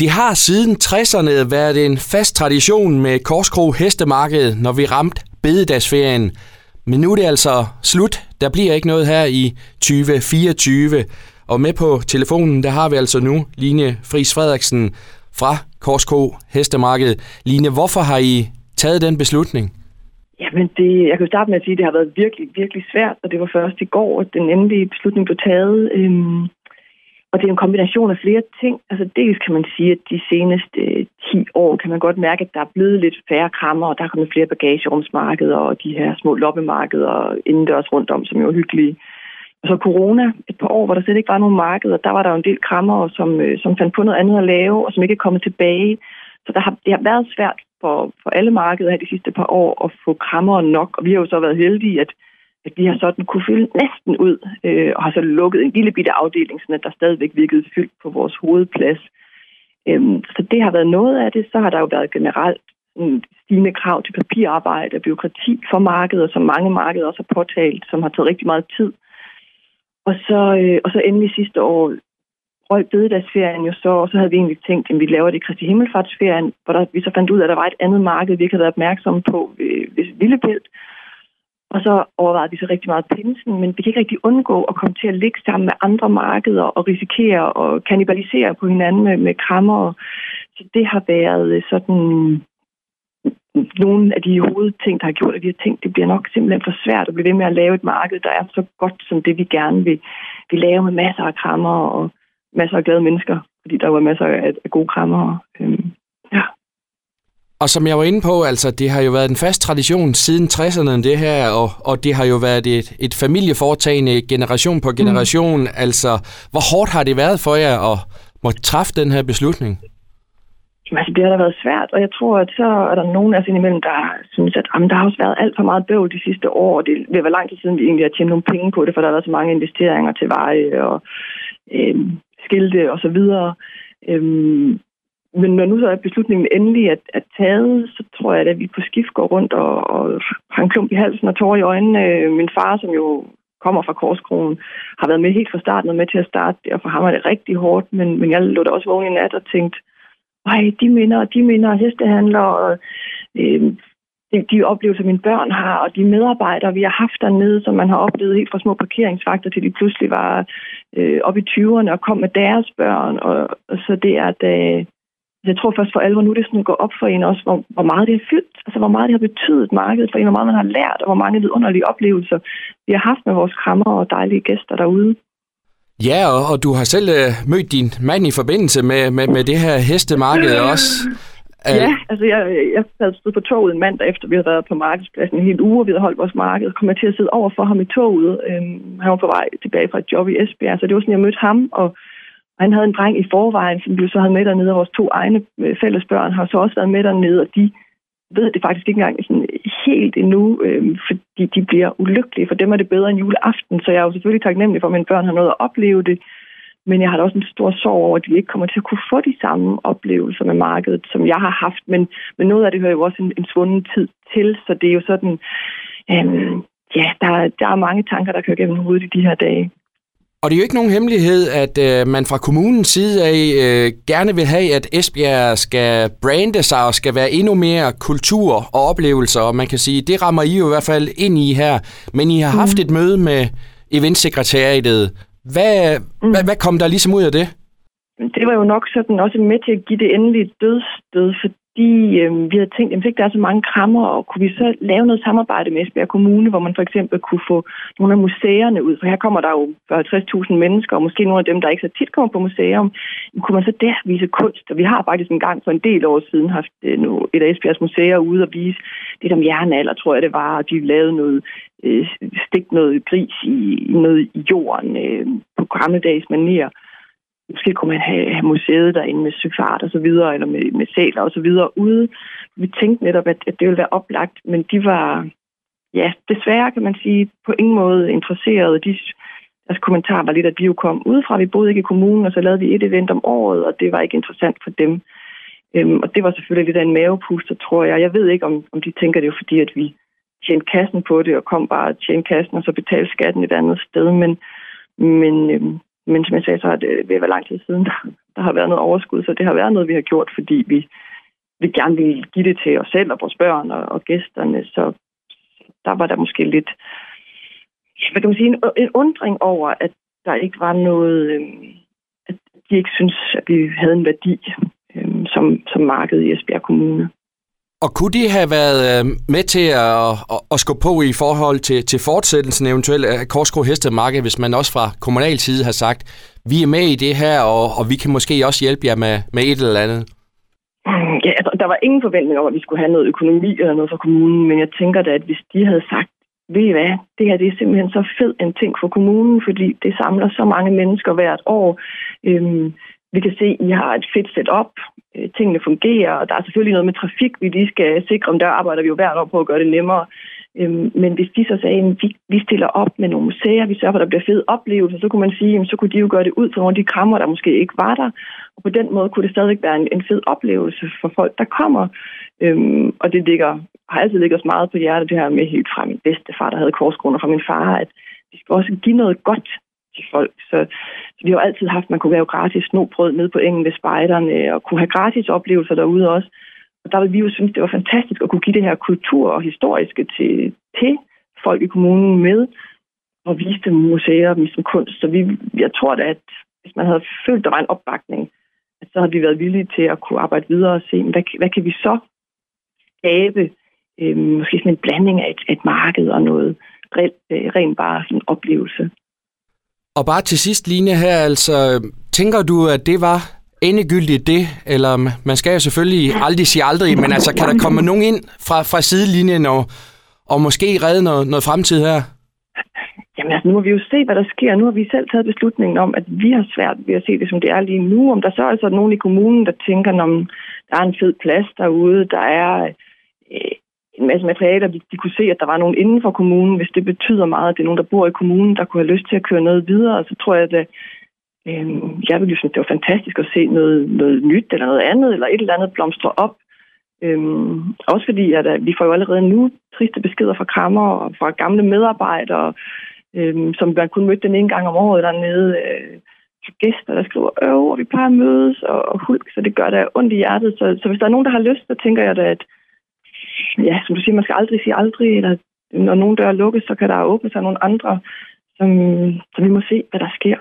Det har siden 60'erne været en fast tradition med Korskro Hestemarked, når vi ramte bededagsferien. Men nu er det altså slut. Der bliver ikke noget her i 2024. Og med på telefonen, der har vi altså nu Line Friis Frederiksen fra Korsko Hestemarked. Line, hvorfor har I taget den beslutning? Jamen, det, jeg kan starte med at sige, at det har været virkelig, virkelig svært, og det var først i går, at den endelige beslutning blev taget. Øhm, og det er en kombination af flere ting. Altså dels kan man sige, at de seneste øh, 10 år kan man godt mærke, at der er blevet lidt færre krammer, og der er kommet flere bagagerumsmarkeder og de her små loppemarkeder indendørs rundt om, som jo er hyggelige. Og så corona, et par år, hvor der slet ikke var nogen markeder, der var der jo en del krammer, som, øh, som fandt på noget andet at lave, og som ikke er kommet tilbage. Så der har, det har været svært for, for alle markeder her de sidste par år at få krammer nok, og vi har jo så været heldige, at at vi har sådan kunne fylde næsten ud, øh, og har så lukket en lille bitte afdeling, så der stadigvæk virkede fyldt på vores hovedplads. Øhm, så det har været noget af det. Så har der jo været generelt en stigende krav til papirarbejde og byråkrati for markedet, som mange markeder også har påtalt, som har taget rigtig meget tid. Og så, øh, og så endelig sidste år røg bededagsferien jo så, og så havde vi egentlig tænkt, at vi laver det i Kristi Himmelfartsferien, hvor der, vi så fandt ud af, at der var et andet marked, vi ikke havde været opmærksomme på ved, ved Lillebælt. Og så overvejede vi så rigtig meget pinsen, men vi kan ikke rigtig undgå at komme til at ligge sammen med andre markeder og risikere at kanibalisere på hinanden med, med krammer. Så det har været øh, sådan nogle af de hovedting, der har gjort, at vi har tænkt, at det bliver nok simpelthen for svært at blive ved med at lave et marked, der er så godt som det, vi gerne vil, vil lave med masser af krammer og masser af glade mennesker, fordi der var masser af, af gode krammer. Øhm. Og som jeg var inde på, altså det har jo været en fast tradition siden 60'erne det her, og, og det har jo været et, et familieforetagende generation på generation. Mm. Altså, hvor hårdt har det været for jer at måtte træffe den her beslutning? Jamen, altså, det har da været svært, og jeg tror, at så er der nogen af os indimellem, der synes, at jamen, der har også været alt for meget bøvl de sidste år, og det vil være lang tid siden, vi egentlig har tjent nogle penge på det, for der har været så mange investeringer til veje og øh, skilte og så videre. Øhm, men når nu så er beslutningen endelig at, at taget, så tror jeg, at vi på skift går rundt og, og har en klump i halsen og tårer i øjnene. Min far, som jo kommer fra Korskronen, har været med helt fra starten og med til at starte det, og for ham er det rigtig hårdt, men, men jeg lå da også vågen i nat og tænkte, ej, de minder, de minder hestehandler, og øh, de, de oplevelser, mine børn har, og de medarbejdere, vi har haft dernede, som man har oplevet helt fra små parkeringsvagter, til de pludselig var øh, oppe i 20'erne og kom med deres børn, og, og så det er, at øh, jeg tror først for alvor nu, det sådan går op for en også, hvor, hvor meget det har fyldt, altså hvor meget det har betydet markedet for en, hvor meget man har lært, og hvor mange vidunderlige oplevelser vi har haft med vores krammer og dejlige gæster derude. Ja, og, og du har selv øh, mødt din mand i forbindelse med, med, med det her hestemarked også. Ja, altså jeg, jeg havde stået på toget en mandag efter, vi havde været på markedspladsen en hel uge, og vi havde holdt vores marked, og kom jeg til at sidde over for ham i toget. Øhm, han var på vej tilbage fra et job i Esbjerg, så det var sådan, jeg mødte ham, og han havde en dreng i forvejen, som vi så havde med dernede, og vores to egne øh, fællesbørn har så også været med dernede, og de ved det faktisk ikke engang sådan helt endnu, øh, fordi de bliver ulykkelige. For dem er det bedre end juleaften, så jeg er jo selvfølgelig taknemmelig for, at mine børn har noget at opleve det. Men jeg har da også en stor sorg over, at de ikke kommer til at kunne få de samme oplevelser med markedet, som jeg har haft. Men, men noget af det hører jo også en, en svunden tid til, så det er jo sådan... Øh, ja, der, der er mange tanker, der kører gennem hovedet i de her dage. Og det er jo ikke nogen hemmelighed, at øh, man fra kommunens side af øh, gerne vil have, at Esbjerg skal brande sig og skal være endnu mere kultur og oplevelser. Og man kan sige, det rammer I jo i hvert fald ind i her. Men I har mm. haft et møde med eventsekretariatet. Hvad, mm. hvad, hvad kom der ligesom ud af det? Det var jo nok sådan også med til at give det endelige dødsstød, for de, øh, vi havde tænkt, at der er så mange krammer, og kunne vi så lave noget samarbejde med Esbjerg Kommune, hvor man for eksempel kunne få nogle af museerne ud, for her kommer der jo 50.000 mennesker, og måske nogle af dem, der ikke så tit kommer på museum, kunne man så der vise kunst, og vi har faktisk en gang for en del år siden haft øh, et af Esbjergs museer ude og vise det om jernalder, tror jeg det var, og de lavede noget, øh, stik noget gris i, noget i jorden øh, på gammeldags manier. Måske kunne man have, have museet derinde med psykfart og så videre, eller med, med sæler og så videre ude. Vi tænkte netop, at, at det ville være oplagt, men de var, ja, desværre kan man sige, på ingen måde interesserede. De, deres kommentar var lidt, at vi jo kom udefra. Vi boede ikke i kommunen, og så lavede vi et event om året, og det var ikke interessant for dem. Øhm, og det var selvfølgelig lidt af en mavepuster, tror jeg. Jeg ved ikke, om, om de tænker det jo fordi, at vi tjente kassen på det, og kom bare og tjente kassen, og så betalte skatten et andet sted. Men, men, øhm, men som jeg sagde, så er det ved at være lang tid siden. der har været noget overskud, så det har været noget, vi har gjort, fordi vi, vi gerne vil give det til os selv og vores børn og, og gæsterne, så der var der måske lidt, hvad kan man sige, en, en undring over, at der ikke var noget, øh, at de ikke synes, at vi havde en værdi øh, som, som marked i Esbjerg Kommune. Og kunne de have været øh, med til at, at, at skubbe på i forhold til, til fortsættelsen eventuelt af Korskro Hestemarked, hvis man også fra kommunal side har sagt, vi er med i det her, og, og vi kan måske også hjælpe jer med, med et eller andet? Mm, ja, altså, der var ingen forventning om, at vi skulle have noget økonomi eller noget fra kommunen, men jeg tænker da, at hvis de havde sagt, ved I hvad, det her det er simpelthen så fed en ting for kommunen, fordi det samler så mange mennesker hvert år. Øhm, vi kan se, at I har et fedt setup, øh, tingene fungerer, og der er selvfølgelig noget med trafik, vi lige skal sikre, om der arbejder vi jo hvert år på at gøre det nemmere. Øhm, men hvis de så sagde, at vi, stiller op med nogle museer, vi sørger for, at der bliver fede oplevelser, så kunne man sige, at så kunne de jo gøre det ud for nogle af de krammer, der måske ikke var der. Og på den måde kunne det stadig være en, fed oplevelse for folk, der kommer. Øhm, og det ligger, har altid ligget os meget på hjertet, det her med helt fra min bedstefar, der havde korskroner fra min far, at vi skal også give noget godt til folk. Så, så vi har jo altid haft, at man kunne lave gratis snobrød nede på engen ved spejderne, og kunne have gratis oplevelser derude også. Og der ville vi jo synes, det var fantastisk at kunne give det her kultur og historiske til, til folk i kommunen med, og vise dem museer og vise dem kunst. Så vi, jeg tror da, at hvis man havde følt, der var en opbakning, at så havde vi været villige til at kunne arbejde videre og se, hvad, hvad kan vi så skabe? Øh, måske sådan en blanding af et, et marked og noget rent, øh, rent bare sådan en oplevelse. Og bare til sidst, Line her, altså, tænker du, at det var endegyldigt det, eller man skal jo selvfølgelig aldrig sige aldrig, men altså, kan der komme nogen ind fra, fra sidelinjen og, og måske redde noget, noget fremtid her? Jamen altså, nu må vi jo se, hvad der sker. Nu har vi selv taget beslutningen om, at vi har svært ved at se det, som det er lige nu. Om der så altså er altså nogen i kommunen, der tænker, om der er en fed plads derude, der er en masse materialer, de, de kunne se, at der var nogen inden for kommunen. Hvis det betyder meget, at det er nogen, der bor i kommunen, der kunne have lyst til at køre noget videre, så tror jeg, at øh, jeg ville synes, det var fantastisk at se noget, noget nyt eller noget andet, eller et eller andet blomstre op. Øhm, også fordi, at, at vi får jo allerede nu triste beskeder fra krammer og fra gamle medarbejdere, øhm, som man kun mødte den en gang om året dernede. Øh, gæster, der skriver øv, og vi plejer at mødes og, og hulk, så det gør da ondt i hjertet. Så, så hvis der er nogen, der har lyst, så tænker jeg da, at ja, som du siger, man skal aldrig sige aldrig, eller når nogle døre lukkes, så kan der åbne sig nogle andre, som, så vi må se, hvad der sker.